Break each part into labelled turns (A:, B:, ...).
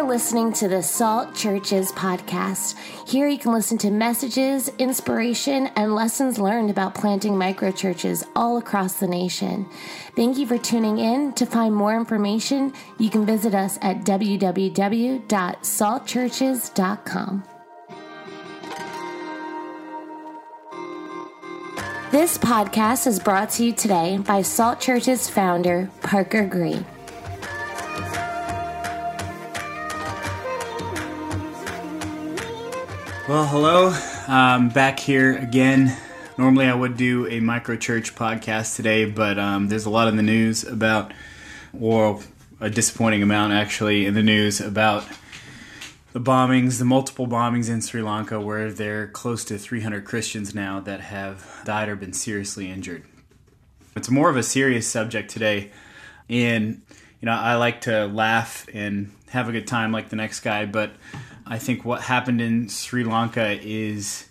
A: are listening to the Salt Churches podcast. Here you can listen to messages, inspiration, and lessons learned about planting microchurches all across the nation. Thank you for tuning in. To find more information, you can visit us at www.saltchurches.com. This podcast is brought to you today by Salt Church's founder, Parker Green.
B: Well, hello. Back here again. Normally, I would do a micro church podcast today, but um, there's a lot in the news about, or a disappointing amount actually, in the news about the bombings, the multiple bombings in Sri Lanka, where there are close to 300 Christians now that have died or been seriously injured. It's more of a serious subject today, and you know I like to laugh and have a good time like the next guy, but I think what happened in Sri Lanka is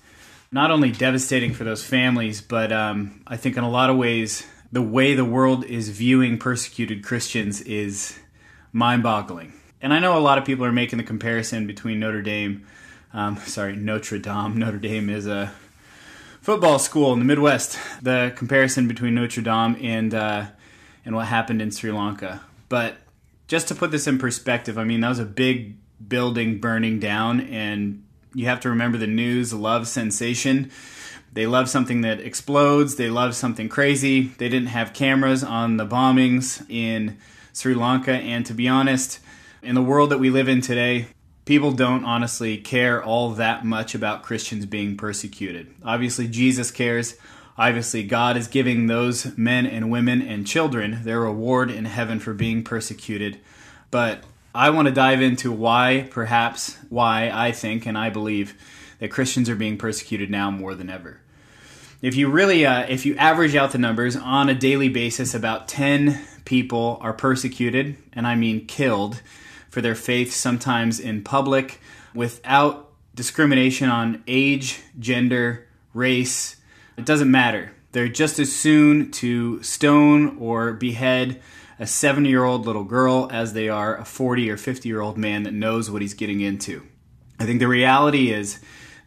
B: not only devastating for those families, but um, I think in a lot of ways, the way the world is viewing persecuted Christians is mind boggling. And I know a lot of people are making the comparison between Notre Dame, um, sorry, Notre Dame. Notre Dame is a football school in the Midwest. The comparison between Notre Dame and uh, and what happened in Sri Lanka. But just to put this in perspective, I mean that was a big building burning down, and you have to remember the news loves sensation. They love something that explodes. They love something crazy. They didn't have cameras on the bombings in Sri Lanka, and to be honest, in the world that we live in today, people don't honestly care all that much about Christians being persecuted. Obviously, Jesus cares. Obviously, God is giving those men and women and children their reward in heaven for being persecuted. But I want to dive into why, perhaps, why I think and I believe that Christians are being persecuted now more than ever. If you really, uh, if you average out the numbers on a daily basis, about 10 people are persecuted, and I mean killed, for their faith, sometimes in public, without discrimination on age, gender, race. It doesn't matter. They're just as soon to stone or behead a 70 year old little girl as they are a 40 or 50 year old man that knows what he's getting into. I think the reality is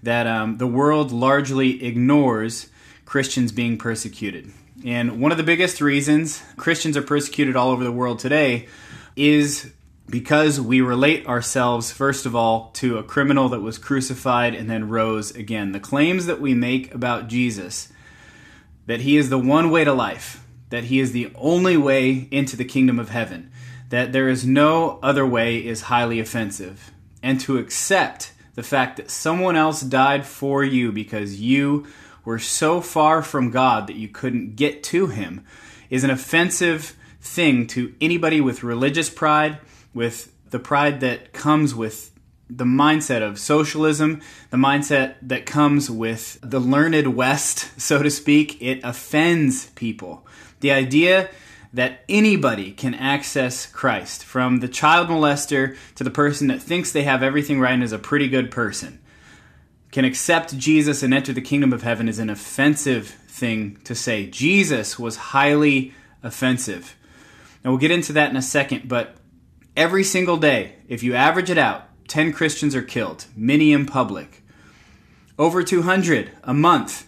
B: that um, the world largely ignores Christians being persecuted. And one of the biggest reasons Christians are persecuted all over the world today is because we relate ourselves, first of all, to a criminal that was crucified and then rose again. The claims that we make about Jesus, that he is the one way to life, that he is the only way into the kingdom of heaven, that there is no other way is highly offensive. And to accept the fact that someone else died for you because you were so far from God that you couldn't get to him is an offensive thing to anybody with religious pride, with the pride that comes with the mindset of socialism, the mindset that comes with the learned West, so to speak. It offends people. The idea that anybody can access Christ, from the child molester to the person that thinks they have everything right and is a pretty good person, can accept Jesus and enter the kingdom of heaven is an offensive thing to say. Jesus was highly offensive. And we'll get into that in a second, but every single day, if you average it out, 10 Christians are killed, many in public. Over 200 a month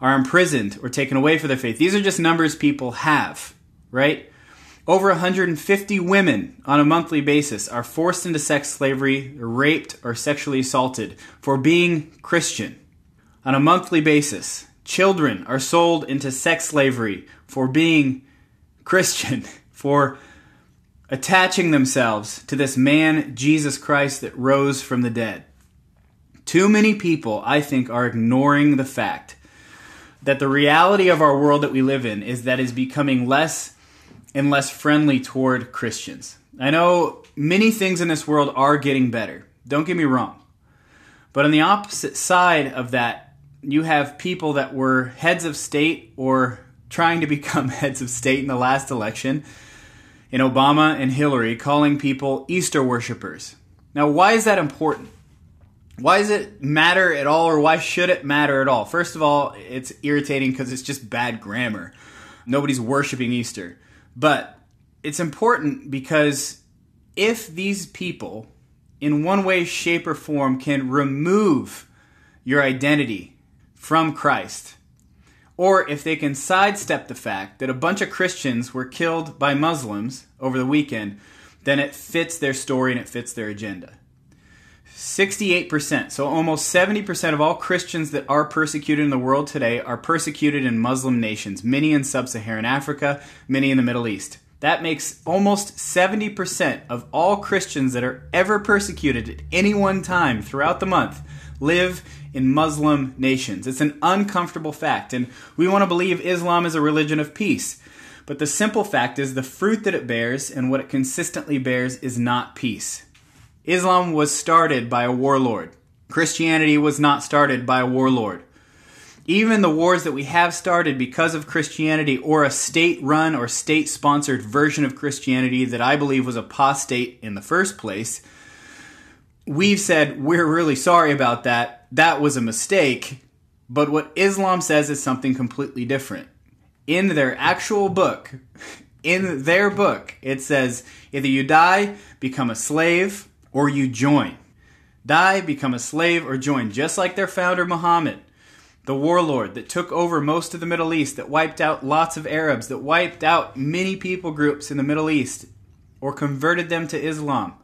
B: are imprisoned or taken away for their faith. These are just numbers people have, right? Over 150 women on a monthly basis are forced into sex slavery, raped, or sexually assaulted for being Christian. On a monthly basis, children are sold into sex slavery for being Christian, for attaching themselves to this man, Jesus Christ, that rose from the dead. Too many people, I think, are ignoring the fact that the reality of our world that we live in is that is becoming less and less friendly toward Christians. I know many things in this world are getting better. Don't get me wrong. But on the opposite side of that, you have people that were heads of state or trying to become heads of state in the last election in Obama and Hillary calling people Easter worshippers. Now, why is that important? Why does it matter at all, or why should it matter at all? First of all, it's irritating because it's just bad grammar. Nobody's worshiping Easter. But it's important because if these people in one way, shape, or form can remove your identity from Christ, or if they can sidestep the fact that a bunch of Christians were killed by Muslims over the weekend, then it fits their story and it fits their agenda. 68%, so almost 70% of all Christians that are persecuted in the world today are persecuted in Muslim nations, many in sub Saharan Africa, many in the Middle East. That makes almost 70% of all Christians that are ever persecuted at any one time throughout the month live in Muslim nations. It's an uncomfortable fact, and we want to believe Islam is a religion of peace. But the simple fact is the fruit that it bears and what it consistently bears is not peace. Islam was started by a warlord. Christianity was not started by a warlord. Even the wars that we have started because of Christianity or a state run or state sponsored version of Christianity that I believe was apostate in the first place, we've said we're really sorry about that. That was a mistake. But what Islam says is something completely different. In their actual book, in their book, it says either you die, become a slave, or you join. Die, become a slave, or join, just like their founder Muhammad, the warlord that took over most of the Middle East, that wiped out lots of Arabs, that wiped out many people groups in the Middle East, or converted them to Islam.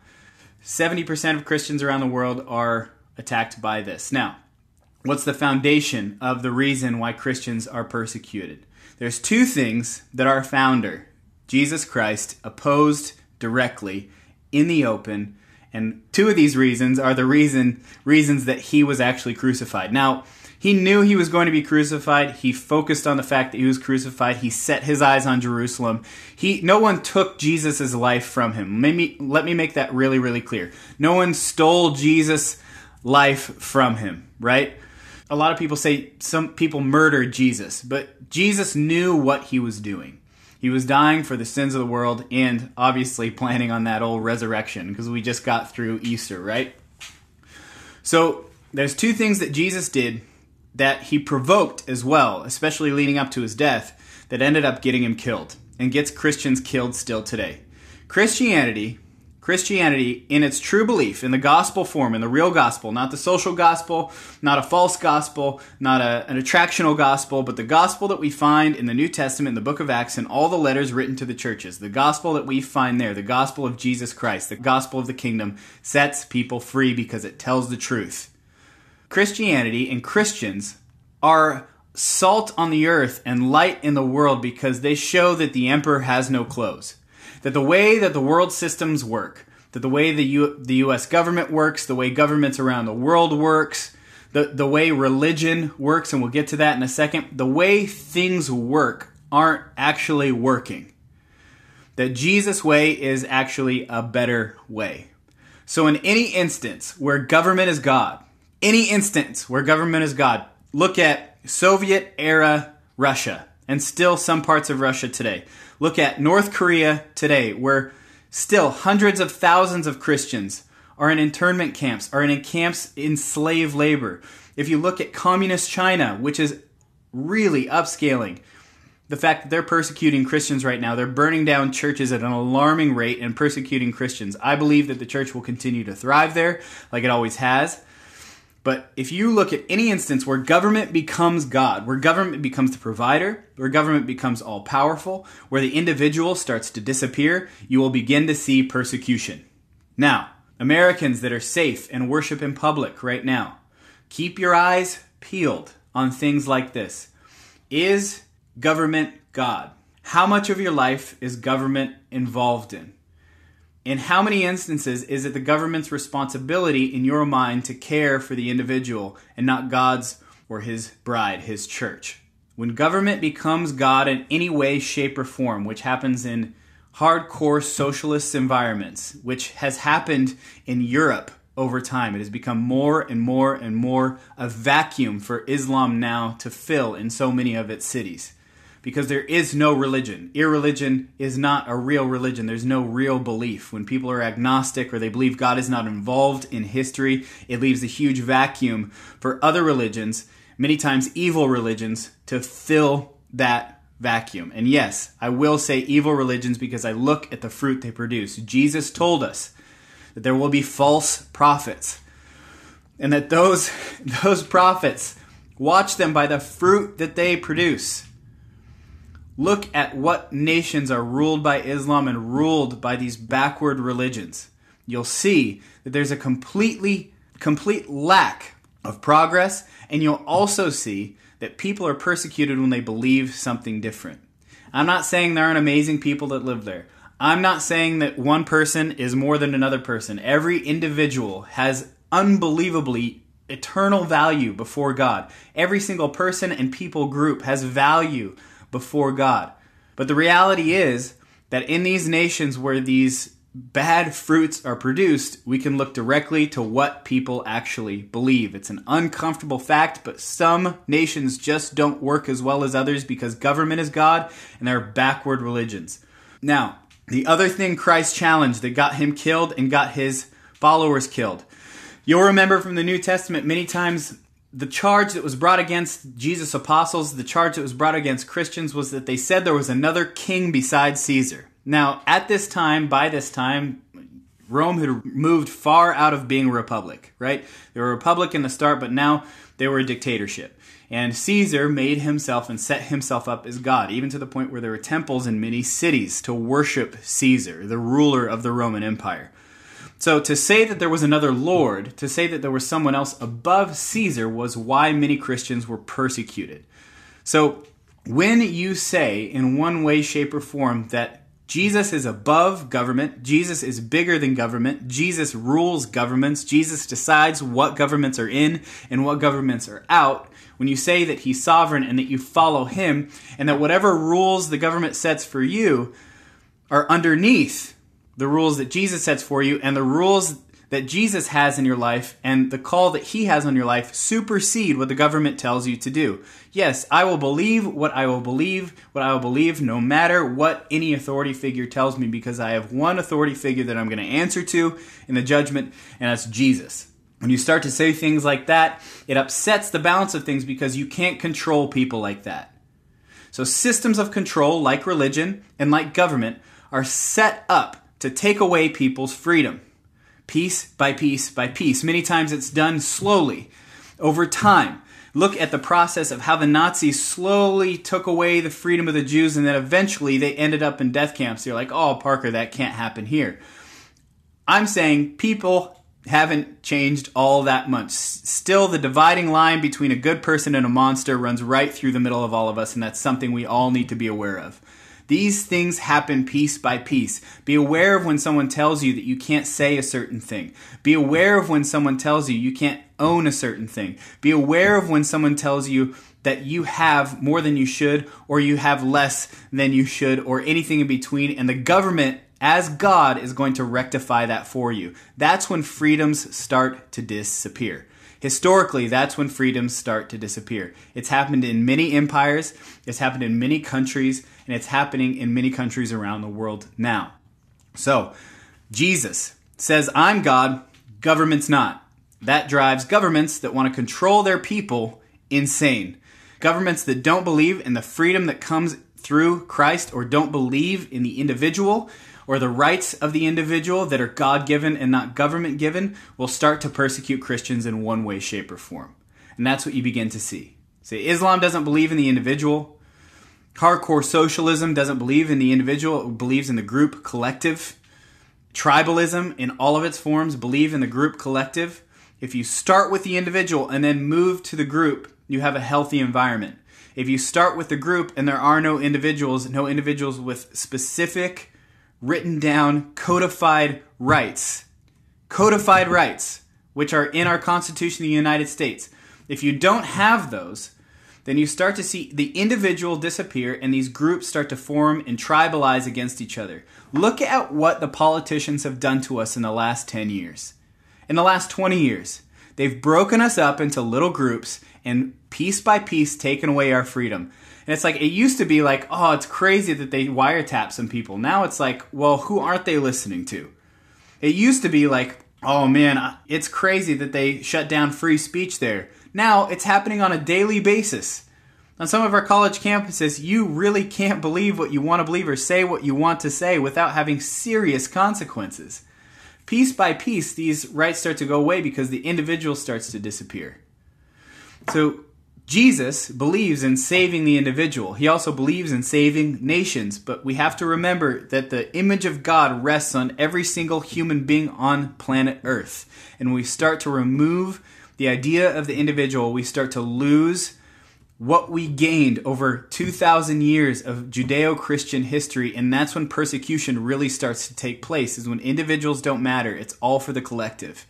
B: 70% of Christians around the world are attacked by this. Now, what's the foundation of the reason why Christians are persecuted? There's two things that our founder, Jesus Christ, opposed directly in the open and two of these reasons are the reason reasons that he was actually crucified. Now, he knew he was going to be crucified. He focused on the fact that he was crucified. He set his eyes on Jerusalem. He no one took Jesus' life from him. Maybe let me make that really really clear. No one stole Jesus' life from him, right? A lot of people say some people murdered Jesus, but Jesus knew what he was doing. He was dying for the sins of the world and obviously planning on that old resurrection because we just got through Easter, right? So there's two things that Jesus did that he provoked as well, especially leading up to his death, that ended up getting him killed and gets Christians killed still today. Christianity Christianity, in its true belief, in the gospel form, in the real gospel, not the social gospel, not a false gospel, not a, an attractional gospel, but the gospel that we find in the New Testament, in the book of Acts, and all the letters written to the churches, the gospel that we find there, the gospel of Jesus Christ, the gospel of the kingdom, sets people free because it tells the truth. Christianity and Christians are salt on the earth and light in the world because they show that the emperor has no clothes that the way that the world systems work, that the way the, U- the US government works, the way governments around the world works, the, the way religion works, and we'll get to that in a second, the way things work aren't actually working. That Jesus' way is actually a better way. So, in any instance where government is God, any instance where government is God, look at Soviet era Russia and still some parts of Russia today. Look at North Korea today, where still hundreds of thousands of Christians are in internment camps, are in camps in slave labor. If you look at communist China, which is really upscaling, the fact that they're persecuting Christians right now, they're burning down churches at an alarming rate and persecuting Christians. I believe that the church will continue to thrive there, like it always has. But if you look at any instance where government becomes God, where government becomes the provider, where government becomes all powerful, where the individual starts to disappear, you will begin to see persecution. Now, Americans that are safe and worship in public right now, keep your eyes peeled on things like this. Is government God? How much of your life is government involved in? In how many instances is it the government's responsibility in your mind to care for the individual and not God's or his bride, his church? When government becomes God in any way, shape, or form, which happens in hardcore socialist environments, which has happened in Europe over time, it has become more and more and more a vacuum for Islam now to fill in so many of its cities because there is no religion. Irreligion is not a real religion. There's no real belief. When people are agnostic or they believe God is not involved in history, it leaves a huge vacuum for other religions, many times evil religions, to fill that vacuum. And yes, I will say evil religions because I look at the fruit they produce. Jesus told us that there will be false prophets. And that those, those prophets, watch them by the fruit that they produce. Look at what nations are ruled by Islam and ruled by these backward religions. You'll see that there's a completely complete lack of progress and you'll also see that people are persecuted when they believe something different. I'm not saying there aren't amazing people that live there. I'm not saying that one person is more than another person. Every individual has unbelievably eternal value before God. Every single person and people group has value before God. But the reality is that in these nations where these bad fruits are produced, we can look directly to what people actually believe. It's an uncomfortable fact, but some nations just don't work as well as others because government is God and there are backward religions. Now, the other thing Christ challenged that got him killed and got his followers killed. You'll remember from the New Testament many times the charge that was brought against Jesus' apostles, the charge that was brought against Christians was that they said there was another king besides Caesar. Now, at this time, by this time, Rome had moved far out of being a republic, right? They were a republic in the start, but now they were a dictatorship. And Caesar made himself and set himself up as God, even to the point where there were temples in many cities to worship Caesar, the ruler of the Roman Empire. So to say that there was another Lord, to say that there was someone else above Caesar, was why many Christians were persecuted. So when you say, in one way, shape, or form, that Jesus is above government. Jesus is bigger than government. Jesus rules governments. Jesus decides what governments are in and what governments are out. When you say that he's sovereign and that you follow him and that whatever rules the government sets for you are underneath the rules that Jesus sets for you and the rules that Jesus has in your life and the call that he has on your life supersede what the government tells you to do. Yes, I will believe what I will believe, what I will believe no matter what any authority figure tells me because I have one authority figure that I'm going to answer to in the judgment and that's Jesus. When you start to say things like that, it upsets the balance of things because you can't control people like that. So systems of control like religion and like government are set up to take away people's freedom, piece by piece by piece. Many times it's done slowly, over time. Look at the process of how the Nazis slowly took away the freedom of the Jews and then eventually they ended up in death camps. You're like, oh, Parker, that can't happen here. I'm saying people haven't changed all that much. Still, the dividing line between a good person and a monster runs right through the middle of all of us, and that's something we all need to be aware of. These things happen piece by piece. Be aware of when someone tells you that you can't say a certain thing. Be aware of when someone tells you you can't own a certain thing. Be aware of when someone tells you that you have more than you should or you have less than you should or anything in between and the government as God is going to rectify that for you. That's when freedoms start to disappear. Historically, that's when freedoms start to disappear. It's happened in many empires, it's happened in many countries, and it's happening in many countries around the world now. So, Jesus says, I'm God, government's not. That drives governments that want to control their people insane. Governments that don't believe in the freedom that comes through Christ or don't believe in the individual or the rights of the individual that are God given and not government given will start to persecute Christians in one way, shape, or form. And that's what you begin to see. Say Islam doesn't believe in the individual. Hardcore socialism doesn't believe in the individual, it believes in the group collective. Tribalism in all of its forms believe in the group collective. If you start with the individual and then move to the group, you have a healthy environment. If you start with the group and there are no individuals, no individuals with specific written down, codified rights. Codified rights, which are in our Constitution of the United States. If you don't have those, then you start to see the individual disappear and these groups start to form and tribalize against each other. Look at what the politicians have done to us in the last 10 years. In the last 20 years, they've broken us up into little groups and piece by piece taken away our freedom. And it's like, it used to be like, oh, it's crazy that they wiretap some people. Now it's like, well, who aren't they listening to? It used to be like, oh man, uh, it's crazy that they shut down free speech there. Now it's happening on a daily basis. On some of our college campuses, you really can't believe what you want to believe or say what you want to say without having serious consequences. piece by piece, these rights start to go away because the individual starts to disappear. So Jesus believes in saving the individual. He also believes in saving nations. But we have to remember that the image of God rests on every single human being on planet Earth. And when we start to remove the idea of the individual, we start to lose what we gained over 2,000 years of Judeo Christian history. And that's when persecution really starts to take place, is when individuals don't matter. It's all for the collective.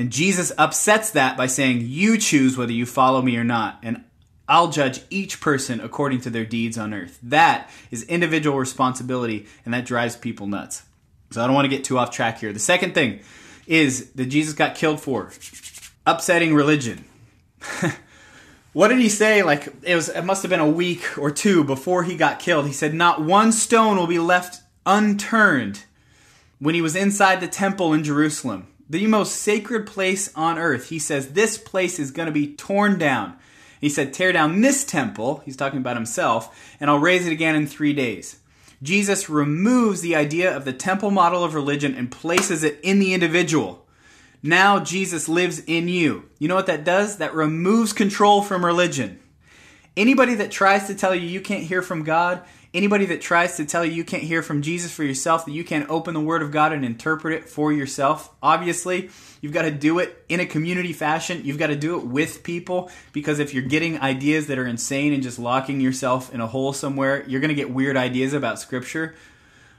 B: And Jesus upsets that by saying, You choose whether you follow me or not, and I'll judge each person according to their deeds on earth. That is individual responsibility, and that drives people nuts. So I don't want to get too off track here. The second thing is that Jesus got killed for upsetting religion. what did he say? Like it was it must have been a week or two before he got killed. He said not one stone will be left unturned when he was inside the temple in Jerusalem the most sacred place on earth. He says, This place is going to be torn down. He said, Tear down this temple, he's talking about himself, and I'll raise it again in three days. Jesus removes the idea of the temple model of religion and places it in the individual. Now Jesus lives in you. You know what that does? That removes control from religion. Anybody that tries to tell you you can't hear from God Anybody that tries to tell you you can't hear from Jesus for yourself, that you can't open the Word of God and interpret it for yourself, obviously, you've got to do it in a community fashion. You've got to do it with people because if you're getting ideas that are insane and just locking yourself in a hole somewhere, you're going to get weird ideas about Scripture.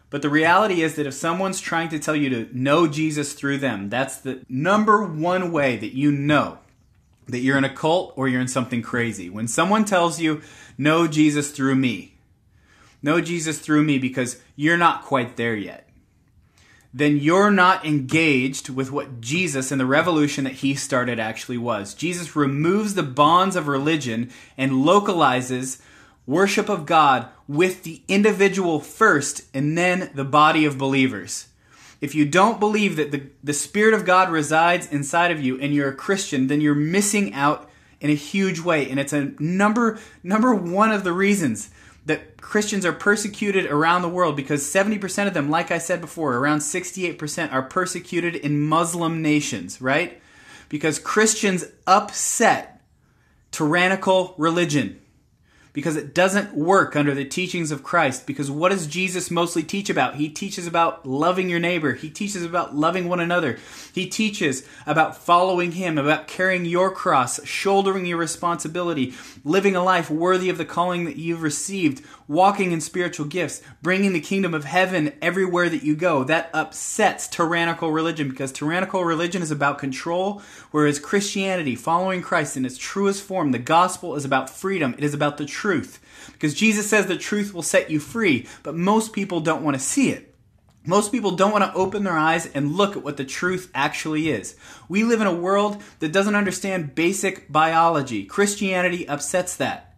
B: But the reality is that if someone's trying to tell you to know Jesus through them, that's the number one way that you know that you're in a cult or you're in something crazy. When someone tells you, know Jesus through me, know Jesus through me because you're not quite there yet, then you're not engaged with what Jesus and the revolution that he started actually was. Jesus removes the bonds of religion and localizes worship of God with the individual first and then the body of believers. If you don't believe that the, the Spirit of God resides inside of you and you're a Christian, then you're missing out in a huge way. And it's a number, number one of the reasons that Christians are persecuted around the world because 70% of them, like I said before, around 68% are persecuted in Muslim nations, right? Because Christians upset tyrannical religion because it doesn't work under the teachings of Christ. Because what does Jesus mostly teach about? He teaches about loving your neighbor, he teaches about loving one another, he teaches about following him, about carrying your cross, shouldering your responsibility, living a life worthy of the calling that you've received, walking in spiritual gifts, bringing the kingdom of heaven everywhere that you go. That upsets tyrannical religion because tyrannical religion is about control, whereas Christianity, following Christ in its truest form, the gospel is about freedom. It is about the truth. Because Jesus says the truth will set you free, but most people don't want to see it. Most people don't want to open their eyes and look at what the truth actually is. We live in a world that doesn't understand basic biology. Christianity upsets that.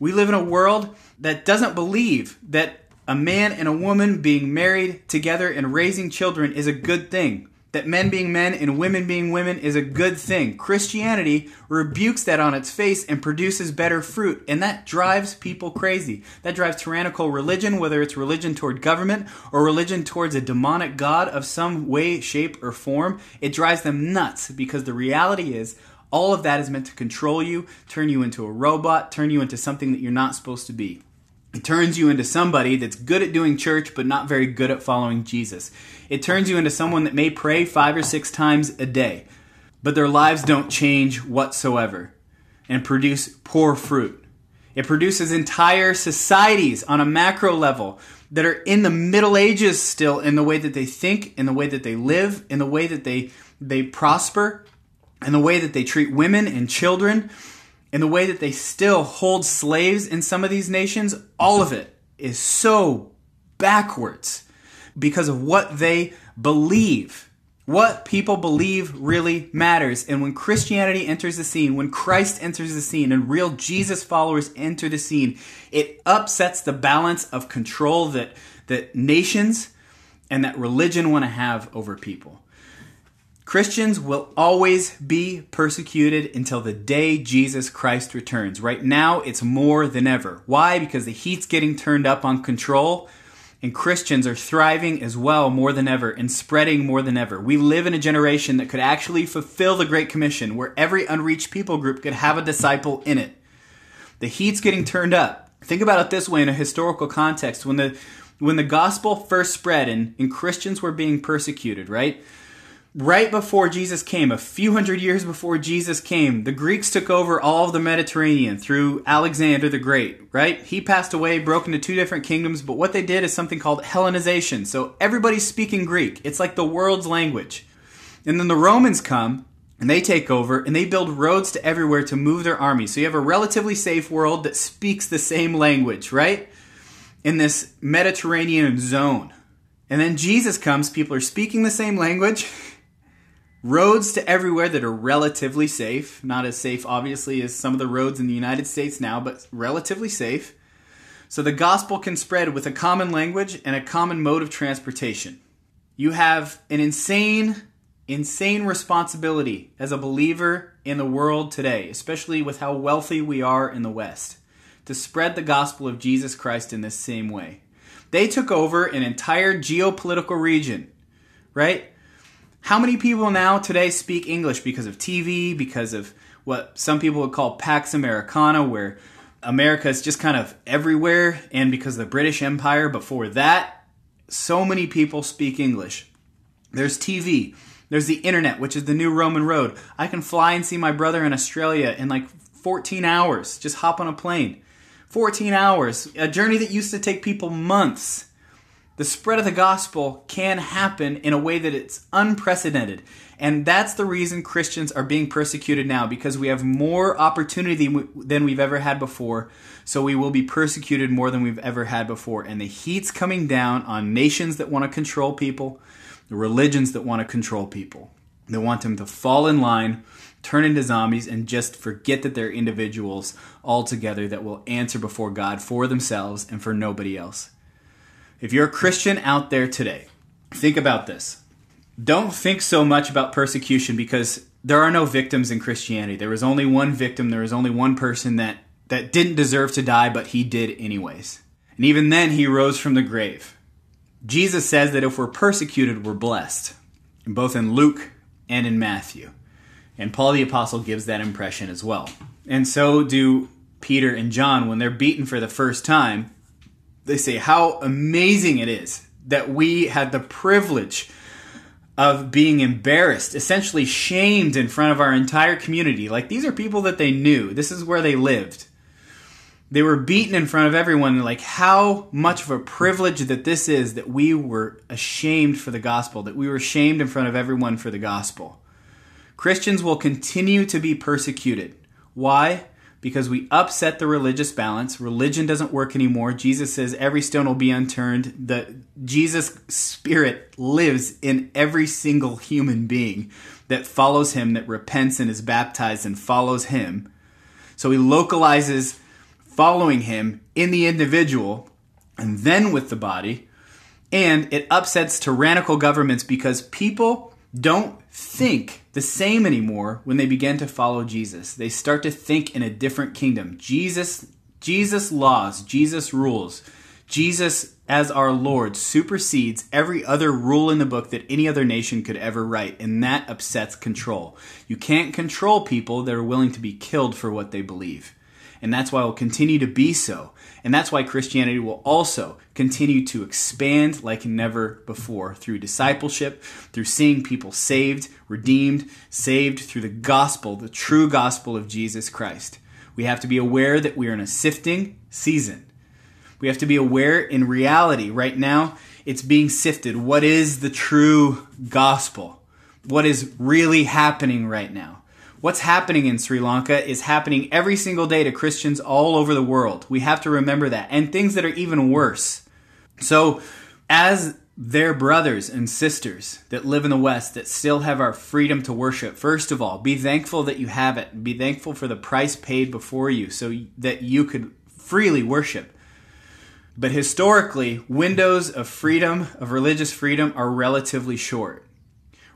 B: We live in a world that doesn't believe that a man and a woman being married together and raising children is a good thing that men being men and women being women is a good thing. Christianity rebukes that on its face and produces better fruit, and that drives people crazy. That drives tyrannical religion, whether it's religion toward government or religion towards a demonic god of some way, shape, or form. It drives them nuts because the reality is all of that is meant to control you, turn you into a robot, turn you into something that you're not supposed to be. It turns you into somebody that's good at doing church but not very good at following Jesus. It turns you into someone that may pray five or six times a day, but their lives don't change whatsoever and produce poor fruit. It produces entire societies on a macro level that are in the Middle Ages still in the way that they think, in the way that they live, in the way that they, they prosper, in the way that they treat women and children and the way that they still hold slaves in some of these nations, all of it is so backwards because of what they believe. What people believe really matters. And when Christianity enters the scene, when Christ enters the scene, and real Jesus followers enter the scene, it upsets the balance of control that, that nations and that religion want to have over people. Christians will always be persecuted until the day Jesus Christ returns. Right now, it's more than ever. Why? Because the heat's getting turned up on control, And Christians are thriving as well more than ever and spreading more than ever. We live in a generation that could actually fulfill the Great Commission, where every unreached people group could have a disciple in it. The heat's getting turned up. Think about it this way in a historical context. When the when the gospel first spread and, and Christians were being persecuted, right? Right before Jesus came, a few hundred years before Jesus came, the Greeks took over all of the Mediterranean through Alexander the Great, right? He passed away, broke into two different kingdoms, but what they did is something called Hellenization. So everybody's speaking Greek. It's like the world's language. And then the Romans come and they take over and they build roads to everywhere to move their army. So you have a relatively safe world that speaks the same language, right? In this Mediterranean zone. And then Jesus comes, people are speaking the same language roads to everywhere that are relatively safe. Not as safe, obviously, as some of the roads in the United States now, but relatively safe. So the gospel can spread with a common language and a common mode of transportation. You have an insane, insane responsibility as a believer in the world today, especially with how wealthy we are in the West, to spread the gospel of Jesus Christ in this same way. They took over an entire geopolitical region, right? How many people now today speak English because of TV, because of what some people would call Pax Americana, where America is just kind of everywhere, and because of the British Empire before that, so many people speak English. There's TV, there's the internet, which is the new Roman road. I can fly and see my brother in Australia in like 14 hours, just hop on a plane. 14 hours, a journey that used to take people months the spread of the gospel can happen in a way that it's unprecedented. And that's the reason Christians are being persecuted now because we have more opportunity than we've ever had before. So we will be persecuted more than we've ever had before. And the heat's coming down on nations that want to control people, the religions that want to control people. They want them to fall in line, turn into zombies, and just forget that they're individuals altogether that will answer before God for themselves and for nobody else. If you're a Christian out there today, think about this. Don't think so much about persecution because there are no victims in Christianity. There was only one victim, there was only one person that, that didn't deserve to die, but he did anyways. And even then, he rose from the grave. Jesus says that if we're persecuted, we're blessed, both in Luke and in Matthew. And Paul the Apostle gives that impression as well. And so do Peter and John when they're beaten for the first time they say how amazing it is that we had the privilege of being embarrassed, essentially shamed in front of our entire community. Like these are people that they knew. This is where they lived. They were beaten in front of everyone. Like how much of a privilege that this is that we were ashamed for the gospel, that we were shamed in front of everyone for the gospel. Christians will continue to be persecuted. Why? Because we upset the religious balance. Religion doesn't work anymore. Jesus says every stone will be unturned. The Jesus spirit lives in every single human being that follows him, that repents and is baptized and follows him. So he localizes following him in the individual and then with the body. And it upsets tyrannical governments because people don't think the same anymore when they begin to follow Jesus. They start to think in a different kingdom. Jesus Jesus laws, Jesus rules. Jesus as our Lord supersedes every other rule in the book that any other nation could ever write, and that upsets control. You can't control people that are willing to be killed for what they believe. And that's why it will continue to be so. And that's why Christianity will also continue to expand like never before through discipleship, through seeing people saved, redeemed, saved through the gospel, the true gospel of Jesus Christ. We have to be aware that we are in a sifting season. We have to be aware in reality, right now, it's being sifted. What is the true gospel? What is really happening right now? What's happening in Sri Lanka is happening every single day to Christians all over the world. We have to remember that. And things that are even worse. So, as their brothers and sisters that live in the West that still have our freedom to worship, first of all, be thankful that you have it. Be thankful for the price paid before you so that you could freely worship. But historically, windows of freedom, of religious freedom, are relatively short.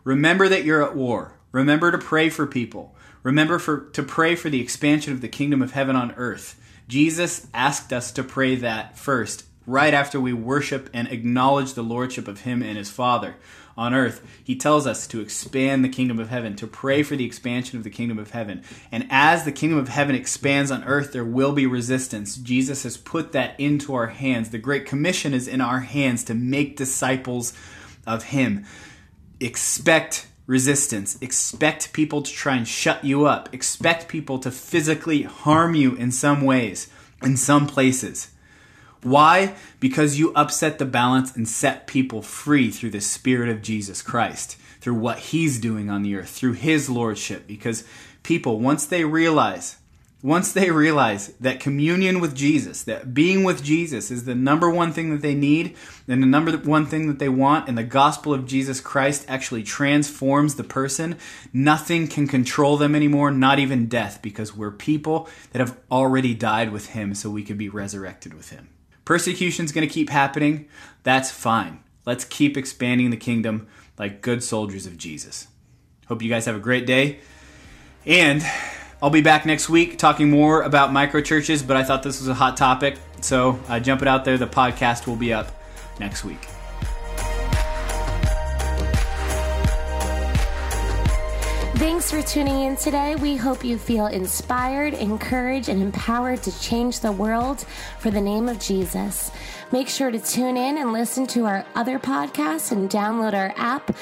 B: Remember that you're at war. Remember to pray for people. Remember for, to pray for the expansion of the kingdom of heaven on earth. Jesus asked us to pray that first right after we worship and acknowledge the lordship of Him and His Father on earth, He tells us to expand the kingdom of heaven, to pray for the expansion of the kingdom of heaven. And as the kingdom of heaven expands on earth, there will be resistance. Jesus has put that into our hands. The Great Commission is in our hands to make disciples of Him. Expect resistance. Expect people to try and shut you up. Expect people to physically harm you in some ways, in some places. Why? Because you upset the balance and set people free through the Spirit of Jesus Christ, through what He's doing on the earth, through His Lordship. Because people, once they realize, once they realize that communion with Jesus, that being with Jesus is the number one thing that they need and the number one thing that they want, and the gospel of Jesus Christ actually transforms the person, nothing can control them anymore, not even death, because we're people that have already died with Him so we could be resurrected with Him. Persecution's going to keep happening. That's fine. Let's keep expanding the kingdom like good soldiers of Jesus. Hope you guys have a great day. And I'll be back next week talking more about micro churches, but I thought this was a hot topic. So uh, jump it out there. The podcast will be up next week.
A: Thanks for tuning in today. We hope you feel inspired, encouraged, and empowered to change the world for the name of Jesus. Make sure to tune in and listen to our other podcasts and download our app,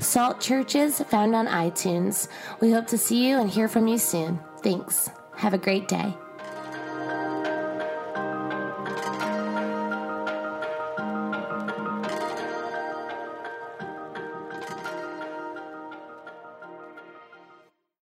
A: Salt Churches, found on iTunes. We hope to see you and hear from you soon. Thanks. Have a great day.